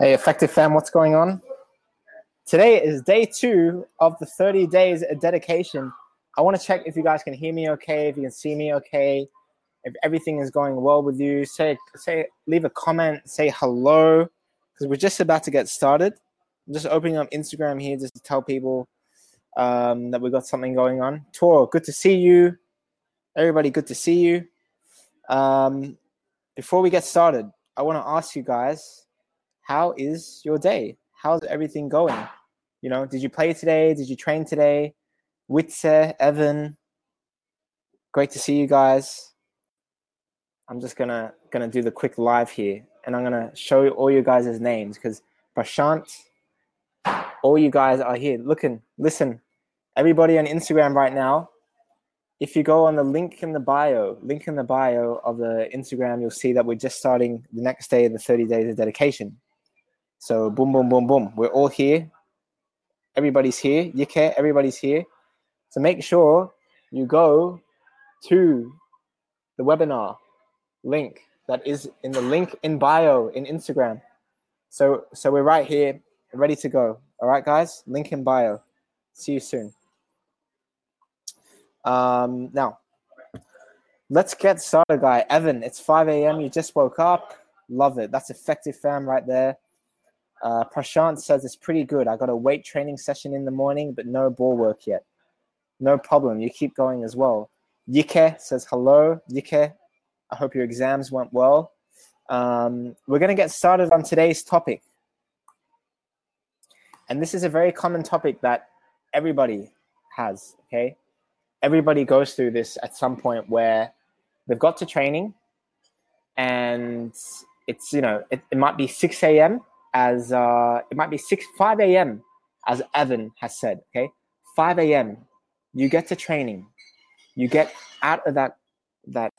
Hey, Effective Fam, what's going on? Today is day two of the 30 days of dedication. I want to check if you guys can hear me okay, if you can see me okay, if everything is going well with you. Say, say, leave a comment, say hello, because we're just about to get started. I'm just opening up Instagram here just to tell people um, that we've got something going on. Tor, good to see you. Everybody, good to see you. Um, before we get started, I want to ask you guys how is your day? How's everything going? You know, did you play today? Did you train today? Witze, Evan, great to see you guys. I'm just gonna gonna do the quick live here, and I'm gonna show all you guys' names because Prashant, all you guys are here. Looking, listen, everybody on Instagram right now. If you go on the link in the bio, link in the bio of the Instagram, you'll see that we're just starting the next day of the 30 days of dedication. So boom, boom, boom, boom. We're all here. Everybody's here. Yike, everybody's here. So make sure you go to the webinar link that is in the link in bio in Instagram. So so we're right here, ready to go. All right, guys. Link in bio. See you soon. Um, now, let's get started, guy. Evan, it's 5 a.m. You just woke up. Love it. That's effective fam right there. Uh, Prashant says it's pretty good. I got a weight training session in the morning, but no ball work yet. No problem. You keep going as well. Yike says hello. Yike, I hope your exams went well. Um, we're going to get started on today's topic. And this is a very common topic that everybody has, okay? Everybody goes through this at some point where they've got to training and it's, you know, it, it might be 6 a.m as uh, it might be 6 5 a.m as evan has said okay? 5 a.m you get to training. You get out of that that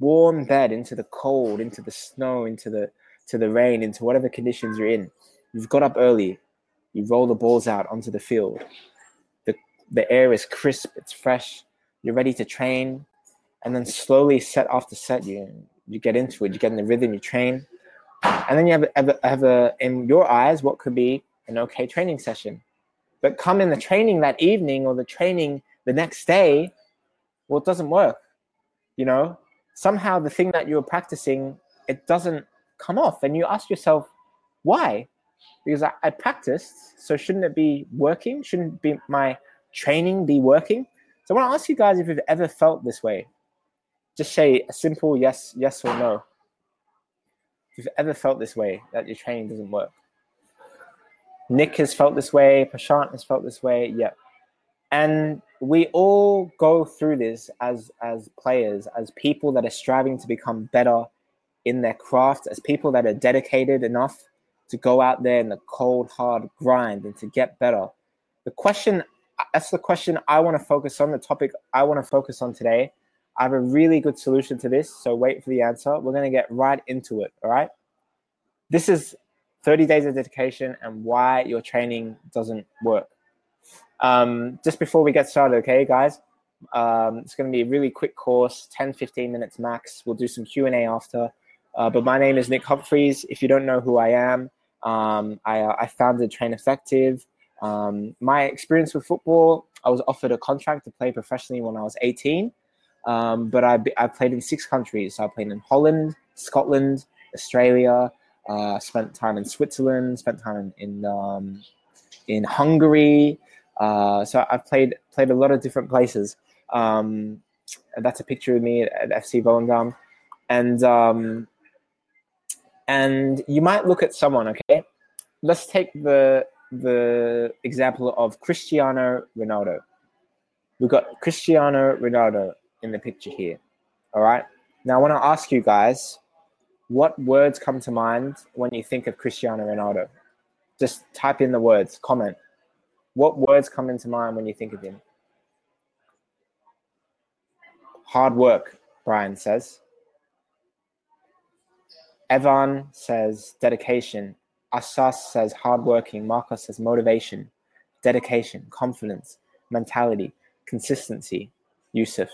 warm bed into the cold into the snow into the to the rain into whatever conditions you're in. You've got up early. You roll the balls out onto the field. The the air is crisp it's fresh. You're ready to train. And then slowly set after set you. You get into it. You get in the rhythm. You train and then you have, have, have a, in your eyes what could be an okay training session. But come in the training that evening or the training the next day well it doesn't work you know? Somehow the thing that you were practicing it doesn't come off. And you ask yourself why? Because I, I practiced so shouldn't it be working? Shouldn't be my training be working? So i want to ask you guys if you've ever felt this way. Just say a simple yes yes or no you've ever felt this way, that your training doesn't work. Nick has felt this way, Prashant has felt this way, yep. And we all go through this as as players, as people that are striving to become better in their craft, as people that are dedicated enough to go out there in the cold, hard grind and to get better. The question that's the question I want to focus on, the topic I want to focus on today I have a really good solution to this, so wait for the answer. We're going to get right into it, all right? This is 30 days of dedication and why your training doesn't work. Um, just before we get started, okay, guys? Um, it's going to be a really quick course, 10, 15 minutes max. We'll do some Q&A after. Uh, but my name is Nick Humphreys. If you don't know who I am, um, I, I, founded Train Effective. Um, my experience with football, I was offered a contract to play professionally when I was 18. Um, but I, I played in six countries. So I played in Holland, Scotland, Australia. Uh, spent time in Switzerland. Spent time in in, um, in Hungary. Uh, so I've played played a lot of different places. Um, that's a picture of me at, at FC Volendam, and um, and you might look at someone. Okay, let's take the the example of Cristiano Ronaldo. We've got Cristiano Ronaldo in the picture here. All right. Now I want to ask you guys, what words come to mind when you think of Cristiano Ronaldo? Just type in the words, comment. What words come into mind when you think of him? Hard work, Brian says. Evan says dedication. Asas says hardworking. Marcos says motivation, dedication, confidence, mentality, consistency. Yusuf.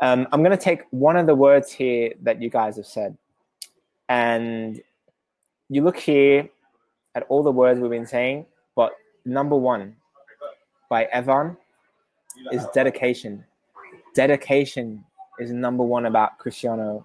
Um, I'm going to take one of the words here that you guys have said. And you look here, at all the words we've been saying, but number one by Evan is dedication. Dedication is number one about Cristiano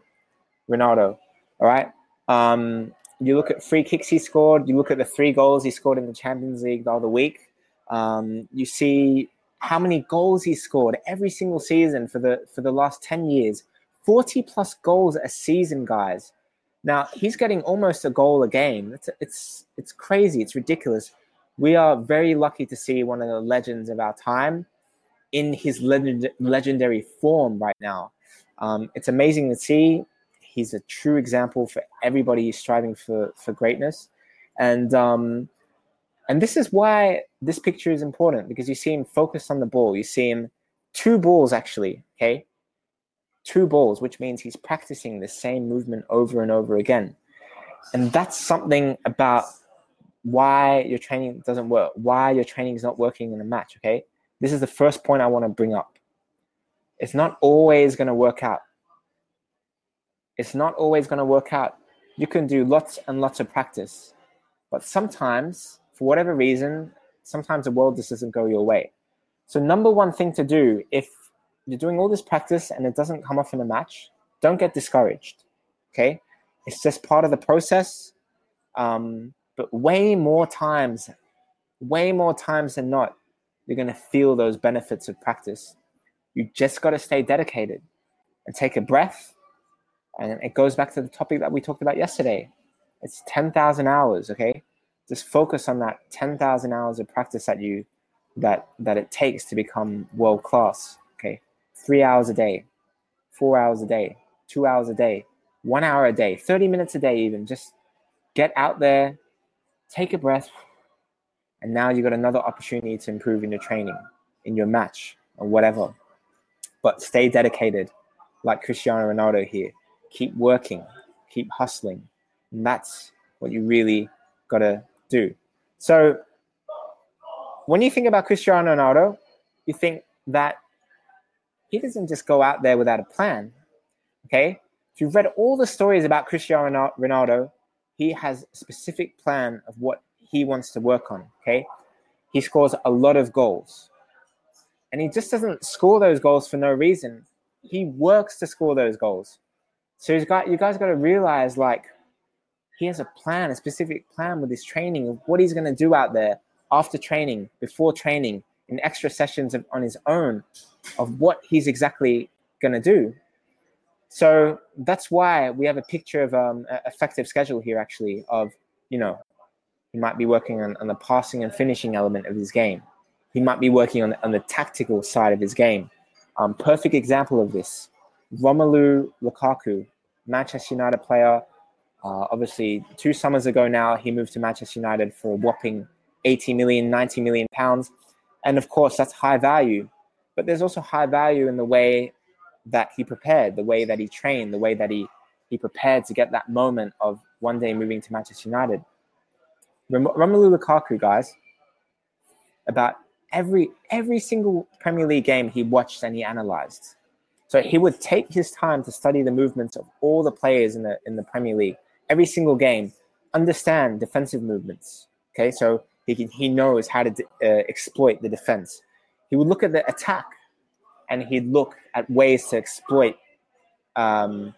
Ronaldo. All right. Um, you look at free kicks he scored. You look at the three goals he scored in the Champions League the other week. Um, you see how many goals he scored every single season for the for the last ten years. Forty plus goals a season, guys. Now he's getting almost a goal a game. It's it's it's crazy. It's ridiculous. We are very lucky to see one of the legends of our time in his legend, legendary form right now. Um, it's amazing to see. He's a true example for everybody striving for for greatness, and um, and this is why this picture is important because you see him focused on the ball. You see him two balls actually. Okay, two balls, which means he's practicing the same movement over and over again. And that's something about why your training doesn't work, why your training is not working in a match. Okay. This is the first point I want to bring up. It's not always going to work out. It's not always going to work out. You can do lots and lots of practice, but sometimes, for whatever reason, sometimes the world just doesn't go your way. So, number one thing to do if you're doing all this practice and it doesn't come off in a match, don't get discouraged. Okay, it's just part of the process. Um, but way more times, way more times than not, you're going to feel those benefits of practice. You just got to stay dedicated and take a breath. And it goes back to the topic that we talked about yesterday. It's 10,000 hours, okay? Just focus on that 10,000 hours of practice that you that that it takes to become world class, okay? 3 hours a day, 4 hours a day, 2 hours a day, 1 hour a day, 30 minutes a day even. Just get out there, take a breath, and now you've got another opportunity to improve in your training, in your match, or whatever. But stay dedicated, like Cristiano Ronaldo here. Keep working, keep hustling. And that's what you really got to do. So, when you think about Cristiano Ronaldo, you think that he doesn't just go out there without a plan. Okay? If you've read all the stories about Cristiano Ronaldo, he has a specific plan of what he wants to work on. Okay, he scores a lot of goals, and he just doesn't score those goals for no reason. He works to score those goals. So he's got you guys got to realize like he has a plan, a specific plan with his training of what he's going to do out there after training, before training, in extra sessions of, on his own, of what he's exactly going to do. So that's why we have a picture of um, effective schedule here, actually, of, you know, he might be working on, on the passing and finishing element of his game. He might be working on, on the tactical side of his game. Um, perfect example of this Romelu Lukaku, Manchester United player. Uh, obviously, two summers ago now, he moved to Manchester United for a whopping 80 million, 90 million pounds. And of course, that's high value. But there's also high value in the way that he prepared, the way that he trained, the way that he he prepared to get that moment of one day moving to Manchester United. Romelu Lukaku, guys, about every every single Premier League game he watched and he analyzed. So he would take his time to study the movements of all the players in the in the Premier League, every single game, understand defensive movements. Okay, so he can, he knows how to uh, exploit the defense. He would look at the attack and he'd look at ways to exploit um,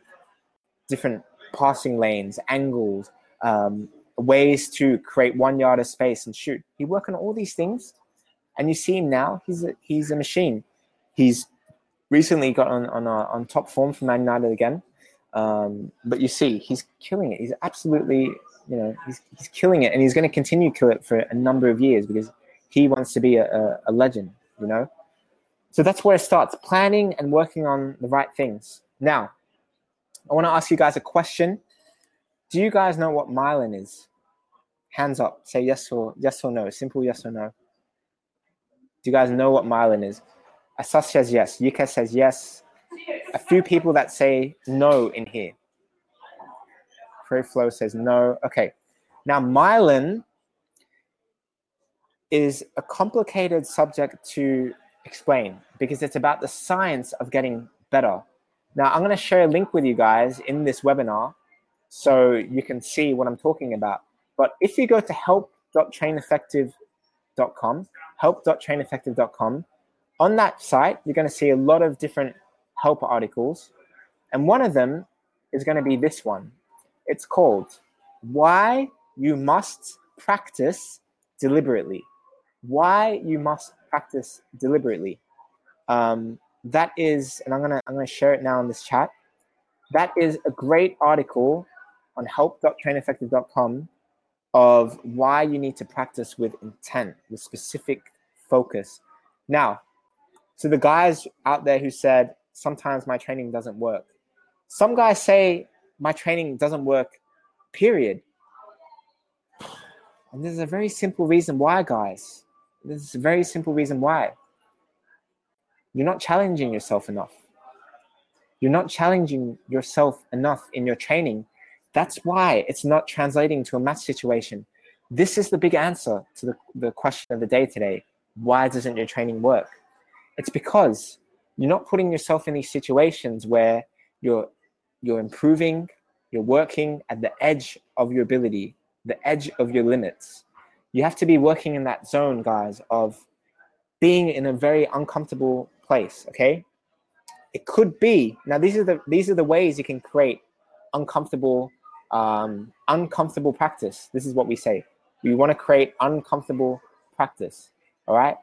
different passing lanes, angles, um, ways to create one yard of space and shoot. He work on all these things, and you see him now. He's a, he's a machine. He's recently got on on, uh, on top form for Man United again. Um, but you see, he's killing it. He's absolutely, you know, he's, he's killing it, and he's going to continue to kill it for a number of years because he wants to be a, a, a legend. You know, so that's where it starts planning and working on the right things. Now, I want to ask you guys a question. Do you guys know what myelin is? Hands up. Say yes or yes or no. Simple yes or no. Do you guys know what myelin is? Asas says yes. Yuka says yes. A few people that say no in here. Free Flow says no. Okay. Now, myelin is a complicated subject to explain because it's about the science of getting better. Now, I'm going to share a link with you guys in this webinar so you can see what I'm talking about. But if you go to help.traineffective.com, help.traineffective.com, on that site, you're going to see a lot of different help articles. And one of them is going to be this one. It's called Why You Must Practice Deliberately. Why You Must Practice Deliberately. Um, that is, and I'm gonna I'm gonna share it now in this chat. That is a great article on help.traineffective.com of why you need to practice with intent, with specific focus. Now, so the guys out there who said sometimes my training doesn't work. Some guys say my training doesn't work, period. And there's a very simple reason why, guys. There's a very simple reason why. You're not challenging yourself enough. You're not challenging yourself enough in your training. That's why it's not translating to a match situation. This is the big answer to the, the question of the day today. Why doesn't your training work? It's because you're not putting yourself in these situations where you're you're improving, you're working at the edge of your ability, the edge of your limits. You have to be working in that zone, guys, of being in a very uncomfortable place, okay? It could be now these are the these are the ways you can create uncomfortable um, uncomfortable practice. This is what we say. We want to create uncomfortable practice. All right.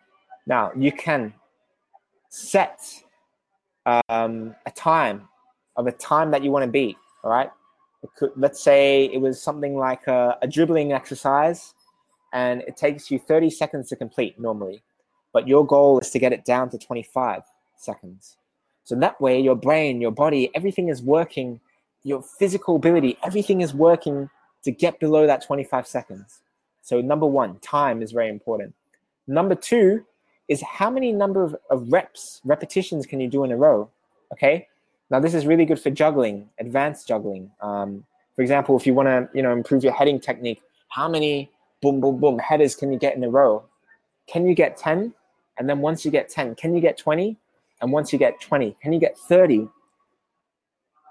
Now you can set um, a time of a time that you want to beat. All right. Could, let's say it was something like a, a dribbling exercise and it takes you 30 seconds to complete normally, but your goal is to get it down to 25 seconds. So that way, your brain, your body, everything is working, your physical ability, everything is working to get below that 25 seconds. So, number one, time is very important. Number two, is how many number of, of reps, repetitions can you do in a row? Okay. Now this is really good for juggling, advanced juggling. Um, for example, if you want to, you know, improve your heading technique, how many boom, boom, boom headers can you get in a row? Can you get 10? And then once you get 10, can you get 20? And once you get 20, can you get 30?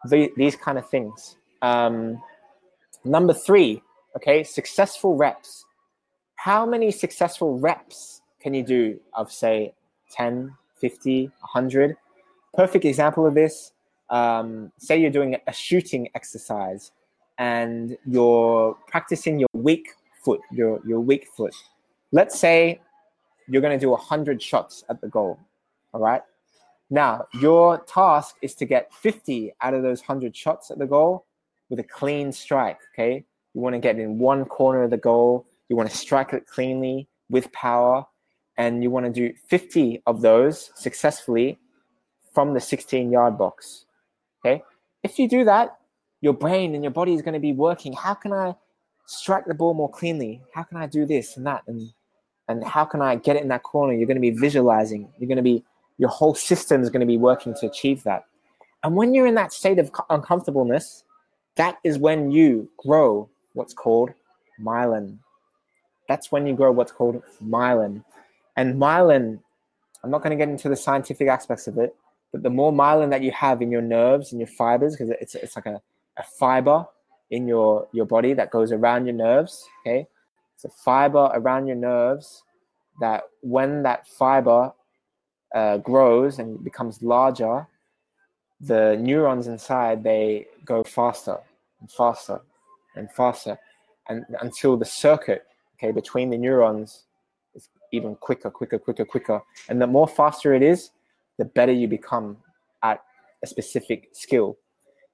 The, these kind of things. Um, number three, okay, successful reps. How many successful reps can you do of say 10 50 100 perfect example of this um, say you're doing a shooting exercise and you're practicing your weak foot your, your weak foot. Let's say you're going to do 100 shots at the goal all right? Now your task is to get 50 out of those 100 shots at the goal with a clean strike okay? You want to get in one corner of the goal. You want to strike it cleanly with power and you want to do 50 of those successfully from the 16 yard box. Okay. If you do that, your brain and your body is going to be working. How can I strike the ball more cleanly? How can I do this and that? And and how can I get it in that corner? You're going to be visualizing. You're going to be your whole system is going to be working to achieve that. And when you're in that state of uncomfortableness, that is when you grow what's called myelin. That's when you grow what's called myelin. And myelin, I'm not going to get into the scientific aspects of it, but the more myelin that you have in your nerves and your fibers, because it's, it's like a, a fiber in your, your body that goes around your nerves, okay? It's a fiber around your nerves that when that fiber uh, grows and becomes larger, the neurons inside they go faster and faster and faster, and until the circuit okay between the neurons even quicker, quicker, quicker, quicker. And the more faster it is, the better you become at a specific skill.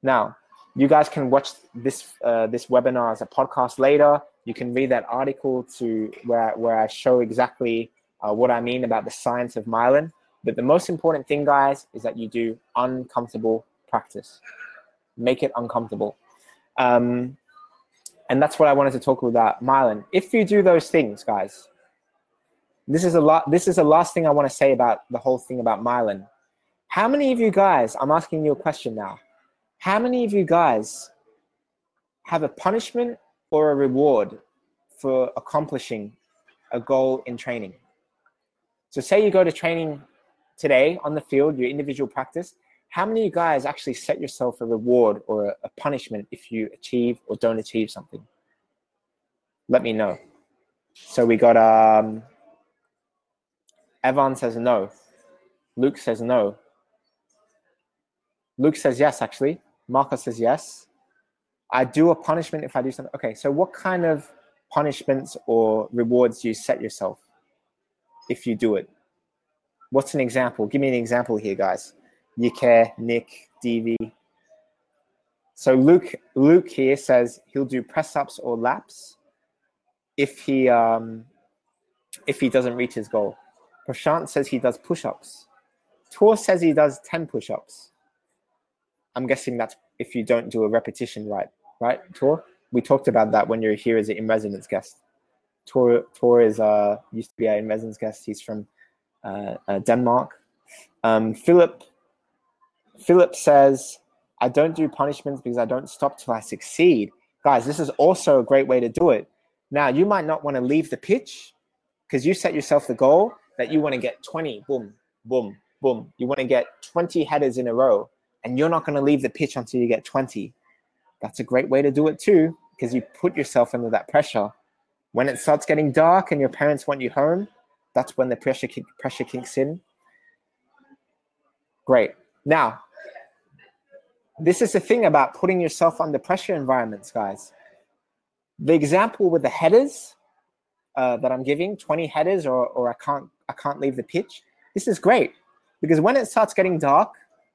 Now, you guys can watch this uh, this webinar as a podcast later. You can read that article to where where I show exactly uh, what I mean about the science of myelin. But the most important thing, guys, is that you do uncomfortable practice. Make it uncomfortable. Um, and that's what I wanted to talk about myelin. If you do those things, guys, this is a lot. This is the last thing I want to say about the whole thing about myelin. How many of you guys? I'm asking you a question now. How many of you guys have a punishment or a reward for accomplishing a goal in training? So, say you go to training today on the field, your individual practice. How many of you guys actually set yourself a reward or a, a punishment if you achieve or don't achieve something? let me know. So we got um, Evan says no. Luke says no. Luke says yes, actually. Marcos says yes. I do a punishment if I do something. Okay, so what kind of punishments or rewards do you set yourself if you do it? What's an example? Give me an example here, guys. Yike, Nick, DV. So Luke, Luke here says he'll do press ups or laps if he um, if he doesn't reach his goal. Prashant says he does push ups. Tor says he does ten push ups. I'm guessing that's if you don't do a repetition right, right, Tor? We talked about that when you're here as an in residence guest. Tor, Tor is uh, used to be an in residence guest. He's from uh, uh, Denmark. Um, Philip Philip says, I don't do punishments because I don't stop till I succeed. Guys, this is also a great way to do it. Now, you might not want to leave the pitch because you set yourself the goal that you want to get 20, boom, boom, boom. You want to get 20 headers in a row, and you're not going to leave the pitch until you get 20. That's a great way to do it too because you put yourself under that pressure. When it starts getting dark and your parents want you home, that's when the pressure kick, pressure kicks in. Great. Now, this is the thing about putting yourself under pressure environments, guys. The example with the headers uh, that I'm giving, 20 headers, or, or I can't I can't leave the pitch. This is great because when it starts getting dark,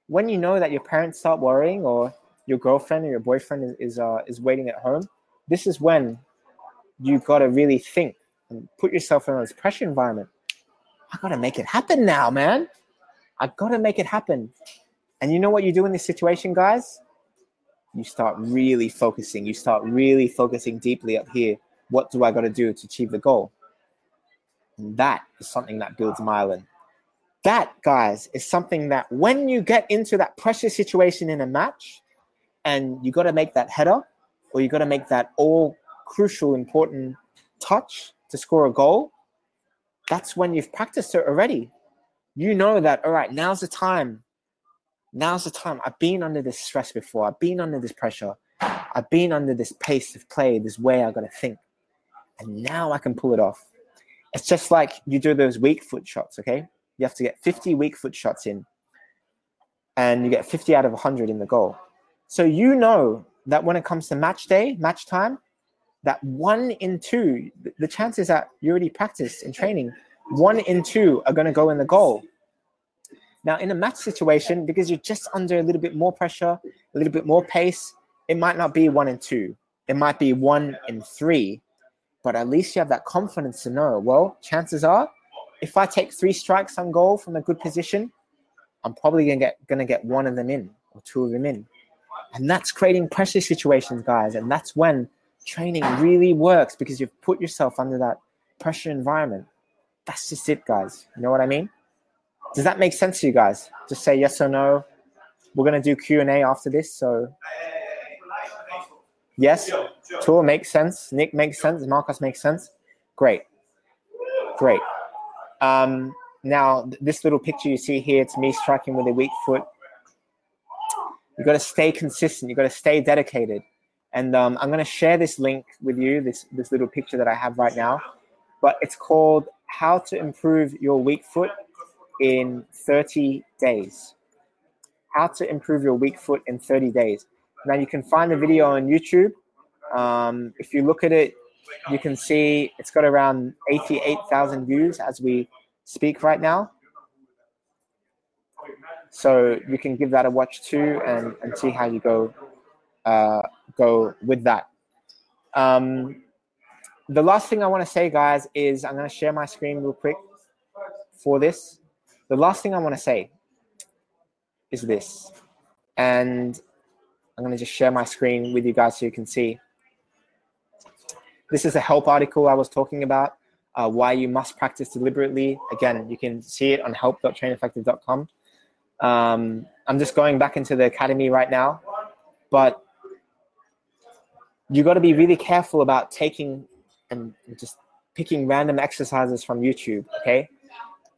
when you know that your parents start worrying, or your girlfriend or your boyfriend is is, uh, is waiting at home, this is when you got to really think and put yourself in this pressure environment. I got to make it happen now, man. I got to make it happen. And you know what you do in this situation, guys? You start really focusing. You start really focusing deeply up here. What do I got to do to achieve the goal? And that is something that builds myelin. That, guys, is something that when you get into that pressure situation in a match and you got to make that header or you got to make that all crucial, important touch to score a goal, that's when you've practiced it already. You know that, all right, now's the time now's the time. I've been under this stress before. I've been under this pressure. I've been under this pace of play, this way I got to think. And now I can pull it off. It's just like you do those weak foot shots, okay? You have to get 50 weak foot shots in, and you get 50 out of 100 in the goal. So you know that when it comes to match day, match time, that one in two, the chances that you already practiced in training, one in two are going to go in the goal. Now, in a match situation, because you're just under a little bit more pressure, a little bit more pace, it might not be one in two. It might be one in three, but at least you have that confidence to know, well, chances are, if I take three strikes on goal from a good position, I'm probably gonna get gonna get one of them in or two of them in. And that's creating pressure situations, guys. And that's when training really works because you've put yourself under that pressure environment. That's just it, guys. You know what I mean? Does that make sense to you guys? Just say yes or no. We're gonna do Q and A after this. So yes, Tor makes sense. Nick makes sense. Marcus makes sense. Great, great. Um, now this little picture you see here, it's me striking with a weak foot. You got to stay consistent. You got to stay dedicated. And um, I'm going to share this link with you. This this little picture that I have right now, but it's called "How to Improve Your Weak Foot in 30 days. How to improve your weak foot in 30 days. Now you can find the video on YouTube. Um, if you look at it, you can see it's got around 88,000 views as we speak right now. So you can give that a watch too and, and see how you go uh, go with that. Um, the last thing I want to say, guys, is I'm going to share my screen real quick for this the last thing I want to say is this, and I'm going to just share my screen with you guys so you can see. This is a help article I was talking about, uh, why you must practice deliberately. Again, you can see it on help.traineffective.com. Um, I'm just going back into the academy right now, but you got to be really careful about taking and just picking random exercises from YouTube, okay?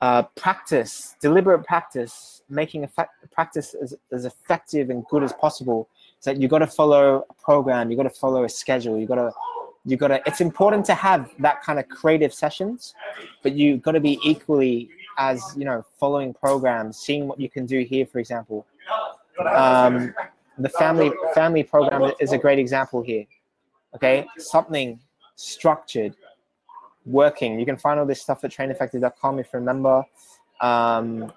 uh, practice, deliberate practice, making effect, practice as, as effective and good as possible. Is that you got to follow a program, you got to follow a schedule, you got to you gotta it's important to have that kind of creative sessions but you gotta be equally as you know following programs seeing what you can do here for example. Um, the family family program is a great example here okay? Something structured working. You can find all this stuff at traineffective.com if you remember. Um,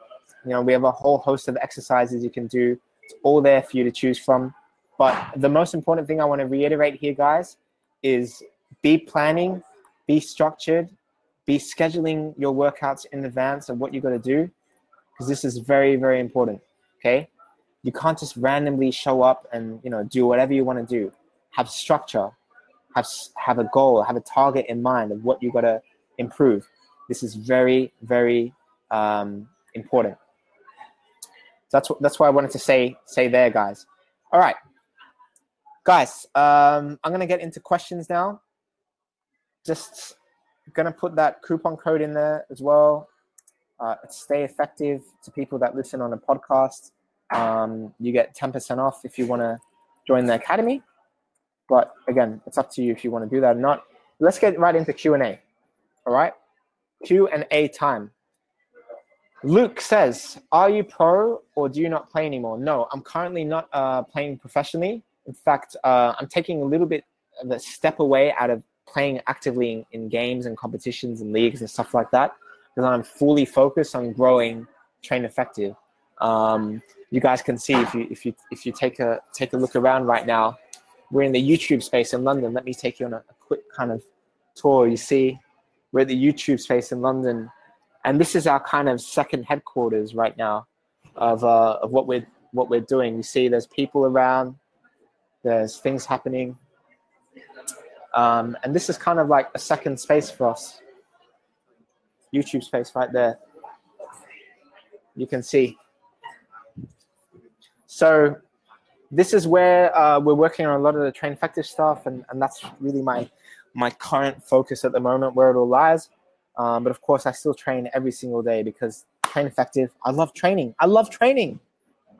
you know we have a whole host of exercises you can do. It's all there for you to choose from but the most important thing i want to reiterate here guys is be planning, be structured, be scheduling your workouts in advance of what you got to do, because this is very, very important. Okay, you can't just randomly show up and you know do whatever you want to do. Have structure, have have a goal, have a target in mind of what you got to improve. This is very, very um, important. That's that's why I wanted to say say there, guys. All right guys um, i'm to get into questions now. Just to put that coupon code in there as well. Uh, stay effective to people that listen on a podcast. Um, you get 10% off if you want to join the academy. But again it's up to you if you want to do that or not. Let's get right into q&a all right? Q&a time. Luke says are you pro or do you not play anymore? No i'm currently not uh, playing professionally in fact, uh, I'm taking a little bit of a step away out of playing actively in, in games and competitions and leagues and stuff like that because I'm fully focused on growing Train Effective. Um, you guys can see if you if you if you take a take a look around right now, we're in the YouTube space in London. Let me take you on a, a quick kind of tour. You see, we're at the YouTube space in London, and this is our kind of second headquarters right now of uh, of what we're what we're doing. You see, there's people around. There's things happening. Um, and this is kind of like a second space for us. YouTube space right there. You can see. So this is where uh, we're working on a lot of the train effective stuff, and, and that's really my my current focus at the moment, where it all lies. Um, but of course, I still train every single day because train effective. I love training. I love training.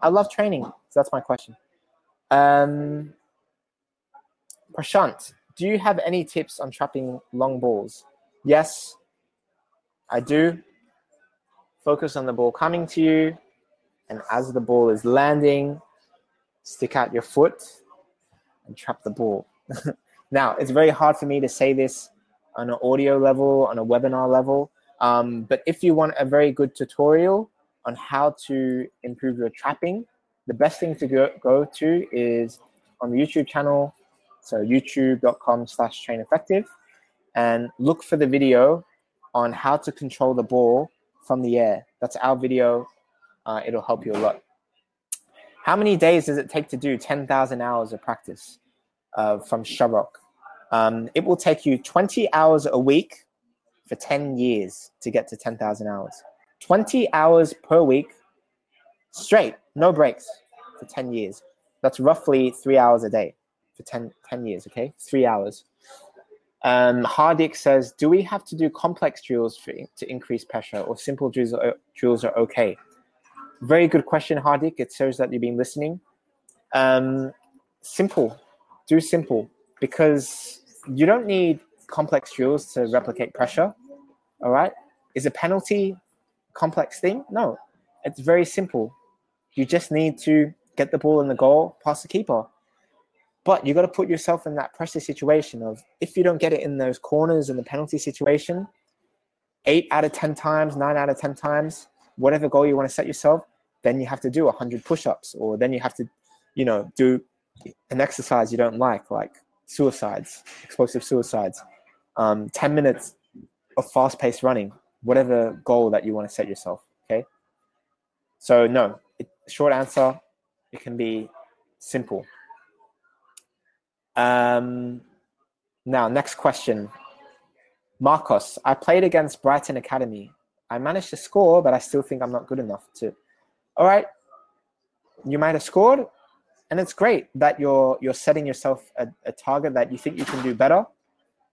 I love training. So that's my question. Um, Prashant, do you have any tips on trapping long balls? Yes, I do. Focus on the ball coming to you, and as the ball is landing, stick out your foot and trap the ball. now, it's very hard for me to say this on an audio level, on a webinar level, um, but if you want a very good tutorial on how to improve your trapping, the best thing to go, go to is on the YouTube channel so youtube.com slash train effective and look for the video on how to control the ball from the air. That's our video. Uh, it'll help you a lot. How many days does it take to do 10,000 hours of practice uh, from Sharok? Um, it will take you 20 hours a week for 10 years to get to 10,000 hours. 20 hours per week, straight, no breaks for 10 years. That's roughly three hours a day for 10, 10 years, okay? Three hours. Um, Hardik says, do we have to do complex drills for, to increase pressure or simple drills are, drills are okay? Very good question, Hardik. It shows that you've been listening. Um, simple. Do simple because you don't need complex drills to replicate pressure. All right? Is a penalty complex thing? No. It's very simple. You just need to get the ball in the goal, pass the keeper. But you've got to put yourself in that pressure situation of if you don't get it in those corners in the penalty situation, eight out of 10 times, nine out of 10 times, whatever goal you want to set yourself, then you have to do 100 push ups, or then you have to, you know, do an exercise you don't like, like suicides, explosive suicides, um, 10 minutes of fast paced running, whatever goal that you want to set yourself. Okay. So, no, short answer, it can be simple. Um, now, next question. Marcos, I played against Brighton Academy. I managed to score, but I still think I'm not good enough to. All right, you might have scored, and it's great that you're you're setting yourself a, a target that you think you can do better.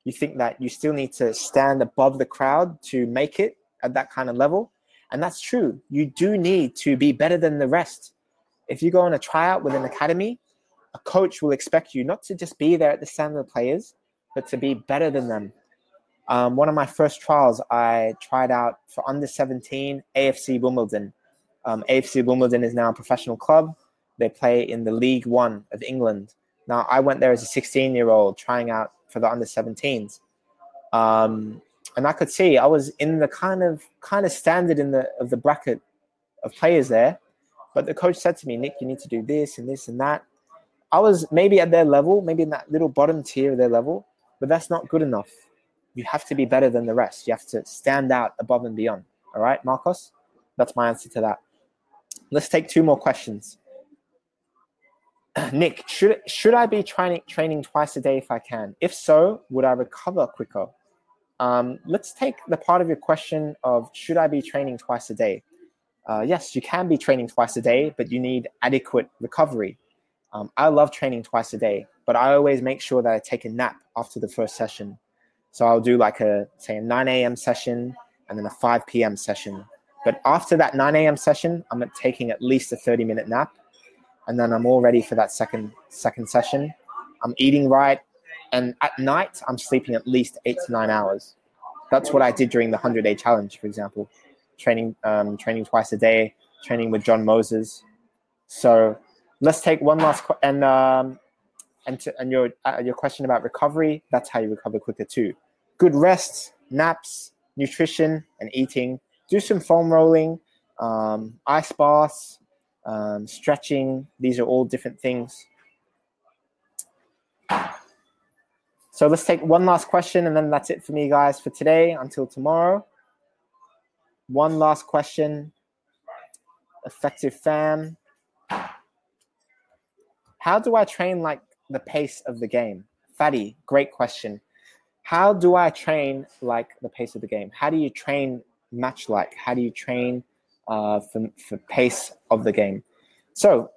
You think that you still need to stand above the crowd to make it at that kind of level, and that's true. You do need to be better than the rest. If you go on a tryout with an academy, a coach will expect you not to just be there at the stand of the players, but to be better than them. Um, one of my first trials, I tried out for under 17 AFC Wimbledon. Um, AFC Wimbledon is now a professional club. They play in the League One of England. Now, I went there as a 16 year old trying out for the under 17s. Um, and I could see I was in the kind of kind of standard in the of the bracket of players there. But the coach said to me, Nick, you need to do this and this and that. I was maybe at their level, maybe in that little bottom tier of their level, but that's not good enough. You have to be better than the rest. You have to stand out above and beyond. All right, Marcos? That's my answer to that. Let's take two more questions. Nick, should should I be training training twice a day if I can? If so, would I recover quicker? Um, let's take the part of your question of should I be training twice a day? Uh, yes, you can be training twice a day, but you need adequate recovery. Um, I love training twice a day, but I always make sure that I take a nap after the first session. So I'll do like a say a 9 a.m. session and then a 5 p.m. session. But after that 9 a.m. session, I'm taking at least a 30 minute nap, and then I'm all ready for that second second session. I'm eating right, and at night I'm sleeping at least eight to nine hours. That's what I did during the 100 day challenge, for example, training um, training twice a day, training with John Moses. So let's take one last qu- and um, and to, and your uh, your question about recovery. That's how you recover quicker too. Good rest, naps, nutrition, and eating do some foam rolling, um, ice baths, um, stretching. These are all different things. So let's take one last question and then that's it for me, guys, for today until tomorrow. One last question. Effective fam. How do I train like the pace of the game? Fatty, great question. How do I train like the pace of the game? How do you train match like? How do you train uh, for, for pace of the game? So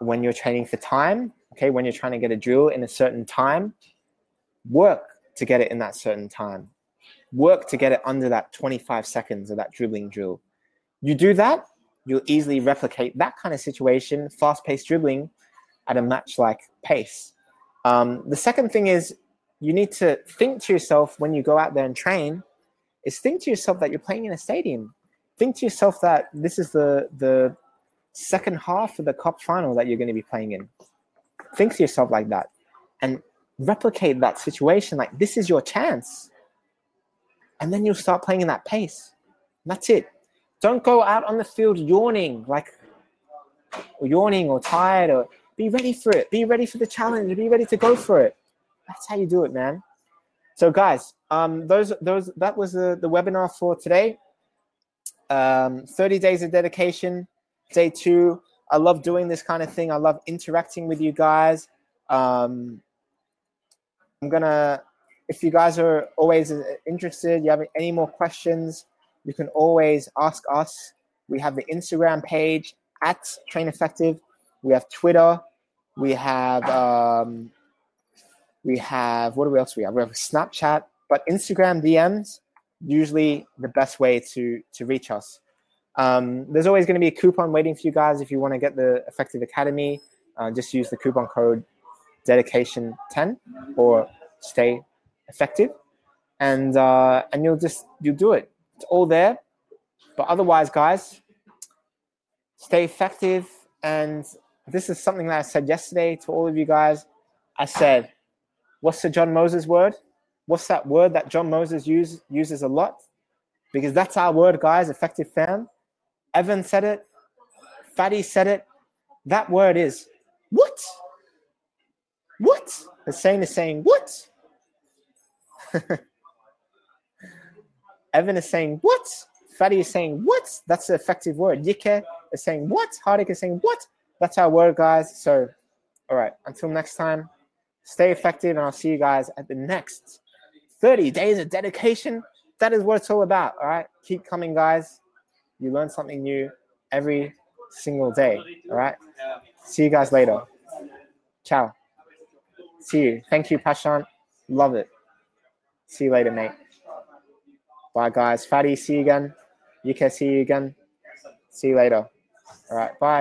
when you're training for time, okay, when you're trying to get a drill in a certain time, work to get it in that certain time. Work to get it under that 25 seconds of that dribbling drill. You do that, you'll easily replicate that kind of situation, fast paced dribbling at a match like pace. Um, the second thing is you need to think to yourself when you go out there and train is think to yourself that you're playing in a stadium. Think to yourself that this is the the second half of the cup final that you're going to be playing in. Think to yourself like that and replicate that situation like this is your chance. And then you'll start playing in that pace. That's it. Don't go out on the field yawning like or yawning or tired or be ready for it. Be ready for the challenge. Be ready to go for it. That's how you do it, man. So, guys, um, those those that was the, the webinar for today. Um, 30 days of dedication, day two. I love doing this kind of thing. I love interacting with you guys. Um, I'm gonna, if you guys are always interested, you have any more questions, you can always ask us. We have the Instagram page at Train Effective. We have Twitter. We have um, we have what else we have? We have Snapchat, but Instagram DMs usually the best way to to reach us. Um, there's always going to be a coupon waiting for you guys if you want to get the Effective Academy. Uh, just use the coupon code dedication 10 or stay effective and uh, and you'll just you'll do it it's all there but otherwise guys stay effective and this is something that i said yesterday to all of you guys i said What's the John Moses word? What's that word that John Moses use, uses a lot? Because that's our word, guys, effective fam. Evan said it. Fatty said it. That word is what? What? The is saying what? Evan is saying what? Fatty is saying what? That's the effective word. Yike is saying what? Hardik is saying what? That's our word, guys. So, all right. Until next time. Stay effective, and I'll see you guys at the next 30 days of dedication. That is what it's all about. All right. Keep coming, guys. You learn something new every single day. All right. See you guys later. Ciao. See you. Thank you, Prashant. Love it. See you later, mate. Bye, guys. Fatty, see you again. Can see you again. See you later. All right. Bye.